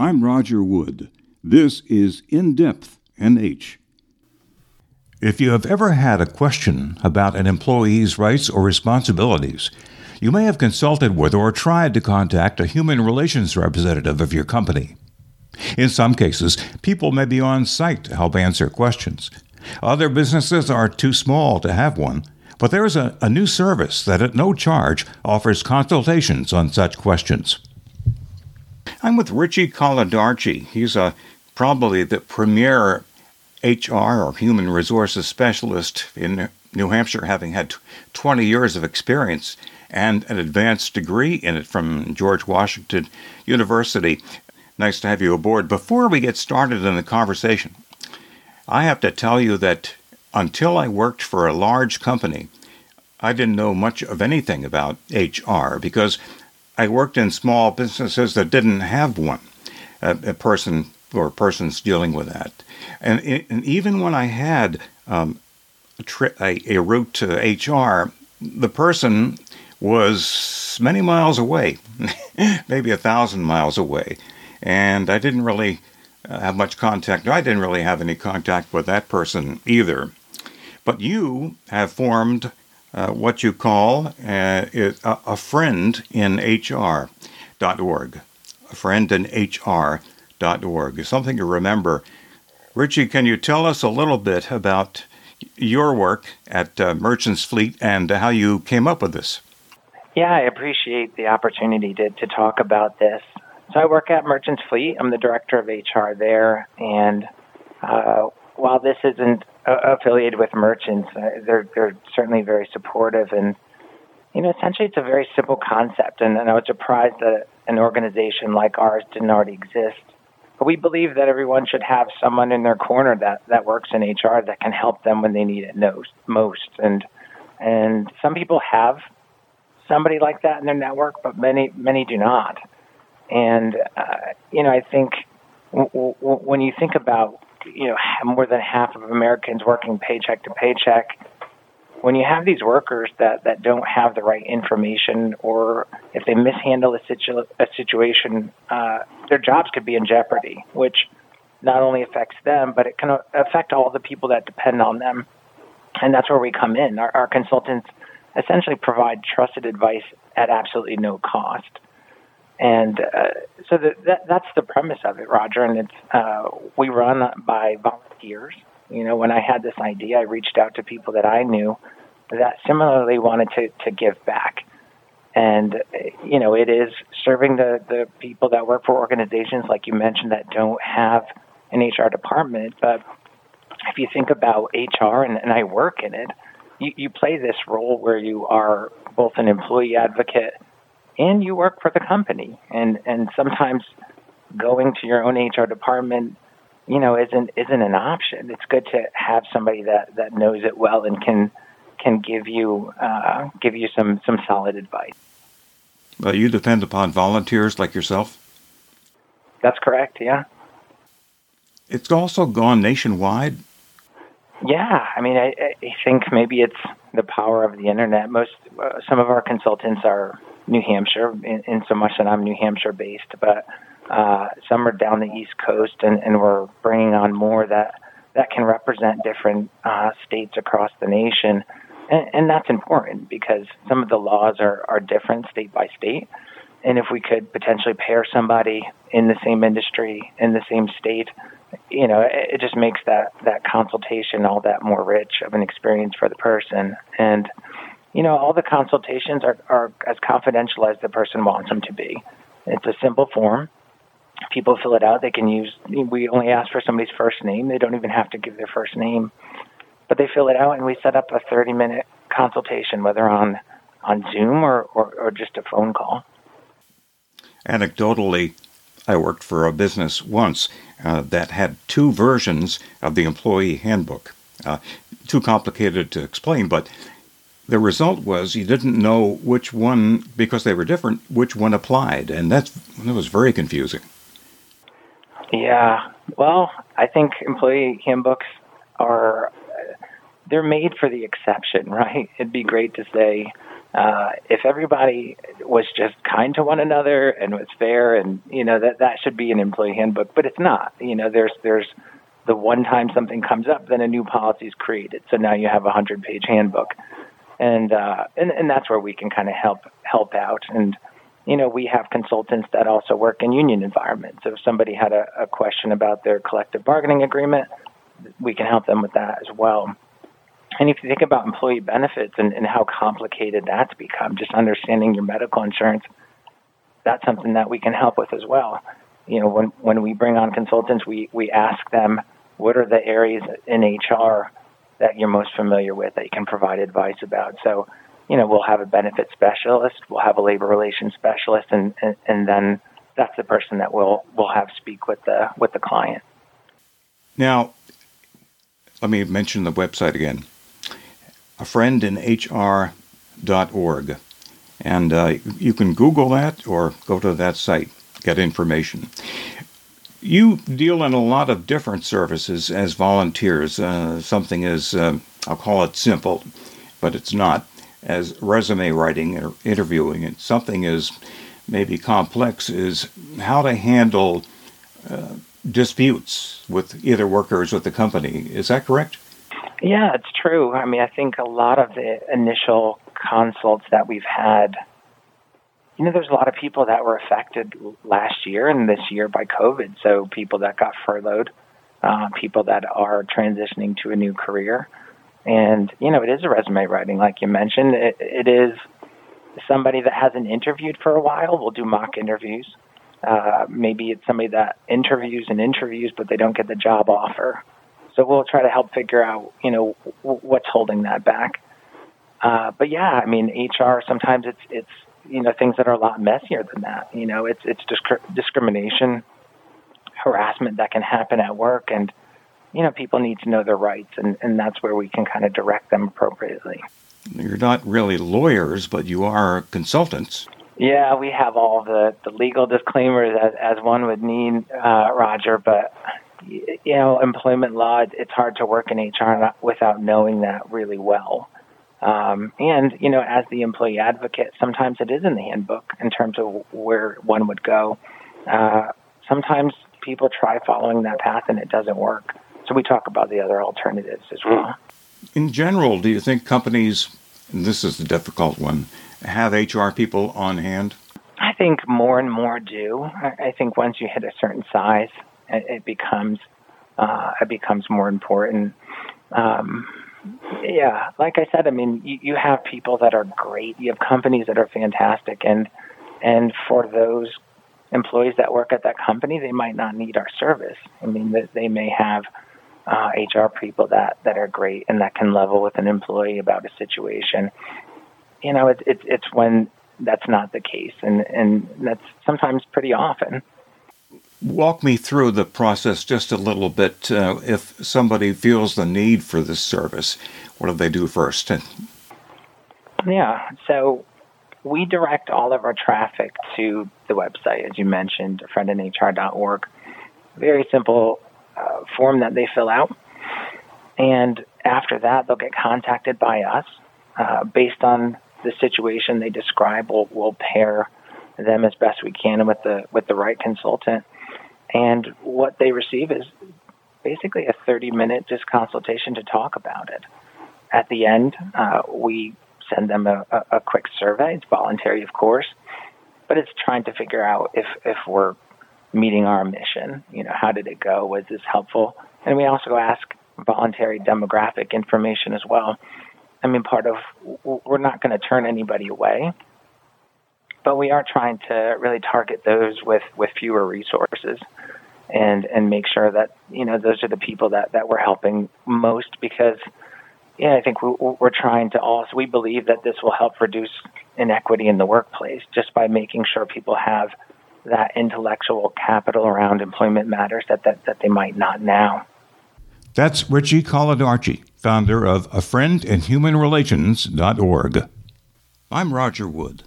I'm Roger Wood. This is In Depth NH. If you have ever had a question about an employee's rights or responsibilities, you may have consulted with or tried to contact a human relations representative of your company. In some cases, people may be on site to help answer questions. Other businesses are too small to have one, but there is a, a new service that at no charge offers consultations on such questions. I'm with Richie Coladarchi. He's a, probably the premier HR or human resources specialist in New Hampshire, having had 20 years of experience and an advanced degree in it from George Washington University. Nice to have you aboard. Before we get started in the conversation, I have to tell you that until I worked for a large company, I didn't know much of anything about HR because I worked in small businesses that didn't have one, a, a person or persons dealing with that. And, and even when I had um, a, tri- a, a route to HR, the person was many miles away, maybe a thousand miles away. And I didn't really uh, have much contact. I didn't really have any contact with that person either. But you have formed uh, what you call uh, a, a friend in HR.org. A friend in HR.org. Something to remember. Richie, can you tell us a little bit about your work at uh, Merchants Fleet and how you came up with this? Yeah, I appreciate the opportunity to, to talk about this. So I work at Merchants Fleet. I'm the director of HR there, and uh, while this isn't uh, affiliated with merchants, uh, they're they're certainly very supportive. And you know, essentially, it's a very simple concept. And, and I was surprised that an organization like ours didn't already exist. But we believe that everyone should have someone in their corner that that works in HR that can help them when they need it most. And and some people have somebody like that in their network, but many many do not. And uh, you know, I think w- w- when you think about you know more than half of Americans working paycheck to paycheck, when you have these workers that that don't have the right information, or if they mishandle a, situ- a situation, uh, their jobs could be in jeopardy, which not only affects them, but it can affect all the people that depend on them. And that's where we come in. Our, our consultants essentially provide trusted advice at absolutely no cost. And uh, so the, that, that's the premise of it, Roger. And it's uh, we run by volunteers. You know, when I had this idea, I reached out to people that I knew that similarly wanted to, to give back. And, you know, it is serving the, the people that work for organizations, like you mentioned, that don't have an HR department. But if you think about HR, and, and I work in it, you, you play this role where you are both an employee advocate and you work for the company. And and sometimes going to your own HR department, you know, isn't isn't an option. It's good to have somebody that that knows it well and can can give you uh, give you some some solid advice. Well, you depend upon volunteers like yourself. That's correct. Yeah. It's also gone nationwide. Yeah, I mean, I, I think maybe it's the power of the internet. Most, uh, some of our consultants are New Hampshire, in, in so much that I'm New Hampshire based, but uh, some are down the East Coast, and, and we're bringing on more that that can represent different uh, states across the nation, and, and that's important because some of the laws are are different state by state, and if we could potentially pair somebody in the same industry in the same state you know, it, it just makes that that consultation all that more rich of an experience for the person. And you know, all the consultations are, are as confidential as the person wants them to be. It's a simple form. People fill it out. They can use. We only ask for somebody's first name. They don't even have to give their first name, but they fill it out, and we set up a 30-minute consultation, whether on on Zoom or, or, or just a phone call. Anecdotally, I worked for a business once uh, that had two versions of the employee handbook. Uh, too complicated to explain, but the result was you didn't know which one, because they were different, which one applied, and that's that was very confusing. Yeah, well, I think employee handbooks are they're made for the exception, right? It'd be great to say Uh, if everybody was just kind to one another and was fair, and you know that that should be an employee handbook, but it's not. You know, there's there's the one time something comes up, then a new policy is created. So now you have a hundred page handbook, and uh, and and that's where we can kind of help help out. And you know, we have consultants that also work in union environments. So if somebody had a, a question about their collective bargaining agreement, we can help them with that as well. And if you think about employee benefits and, and how complicated that's become, just understanding your medical insurance, that's something that we can help with as well. You know, when, when we bring on consultants, we, we ask them what are the areas in HR that you're most familiar with that you can provide advice about. So, you know, we'll have a benefit specialist, we'll have a labor relations specialist, and, and, and then that's the person that we'll, we'll have speak with the, with the client. Now, let me mention the website again a friend in hr.org. And uh, you can Google that or go to that site, get information. You deal in a lot of different services as volunteers. Uh, something is, uh, I'll call it simple, but it's not, as resume writing or interviewing. And something is maybe complex, is how to handle uh, disputes with either workers or the company. Is that correct? Yeah, it's true. I mean, I think a lot of the initial consults that we've had, you know, there's a lot of people that were affected last year and this year by COVID. So people that got furloughed, uh, people that are transitioning to a new career. And, you know, it is a resume writing, like you mentioned. It, it is somebody that hasn't interviewed for a while. We'll do mock interviews. Uh, maybe it's somebody that interviews and interviews, but they don't get the job offer. So we'll try to help figure out, you know, what's holding that back. Uh, but yeah, I mean, HR sometimes it's it's you know things that are a lot messier than that. You know, it's it's disc- discrimination, harassment that can happen at work, and you know people need to know their rights, and and that's where we can kind of direct them appropriately. You're not really lawyers, but you are consultants. Yeah, we have all the, the legal disclaimers as, as one would need, uh, Roger. But you know, employment law, it's hard to work in HR without knowing that really well. Um, and, you know, as the employee advocate, sometimes it is in the handbook in terms of where one would go. Uh, sometimes people try following that path and it doesn't work. So we talk about the other alternatives as well. In general, do you think companies, and this is the difficult one, have HR people on hand? I think more and more do. I think once you hit a certain size, it becomes uh, it becomes more important. Um, yeah, like I said, I mean, you, you have people that are great. You have companies that are fantastic, and and for those employees that work at that company, they might not need our service. I mean, they may have uh, HR people that that are great and that can level with an employee about a situation. You know, it's it's it's when that's not the case, and and that's sometimes pretty often. Walk me through the process just a little bit. Uh, if somebody feels the need for this service, what do they do first? Yeah, so we direct all of our traffic to the website, as you mentioned, friendinhr.org. Very simple uh, form that they fill out. And after that, they'll get contacted by us. Uh, based on the situation they describe, we'll, we'll pair them as best we can with the with the right consultant and what they receive is basically a 30 minute just consultation to talk about it. At the end, uh, we send them a, a, a quick survey. It's voluntary, of course, but it's trying to figure out if, if we're meeting our mission. You know, how did it go? Was this helpful? And we also ask voluntary demographic information as well. I mean, part of we're not going to turn anybody away, but we are trying to really target those with, with fewer resources and and make sure that you know those are the people that that we're helping most because yeah I think we, we're trying to also we believe that this will help reduce inequity in the workplace just by making sure people have that intellectual capital around employment matters that that, that they might not now. That's Richie Coladarchi, founder of a friend in human relations.org. I'm Roger Wood.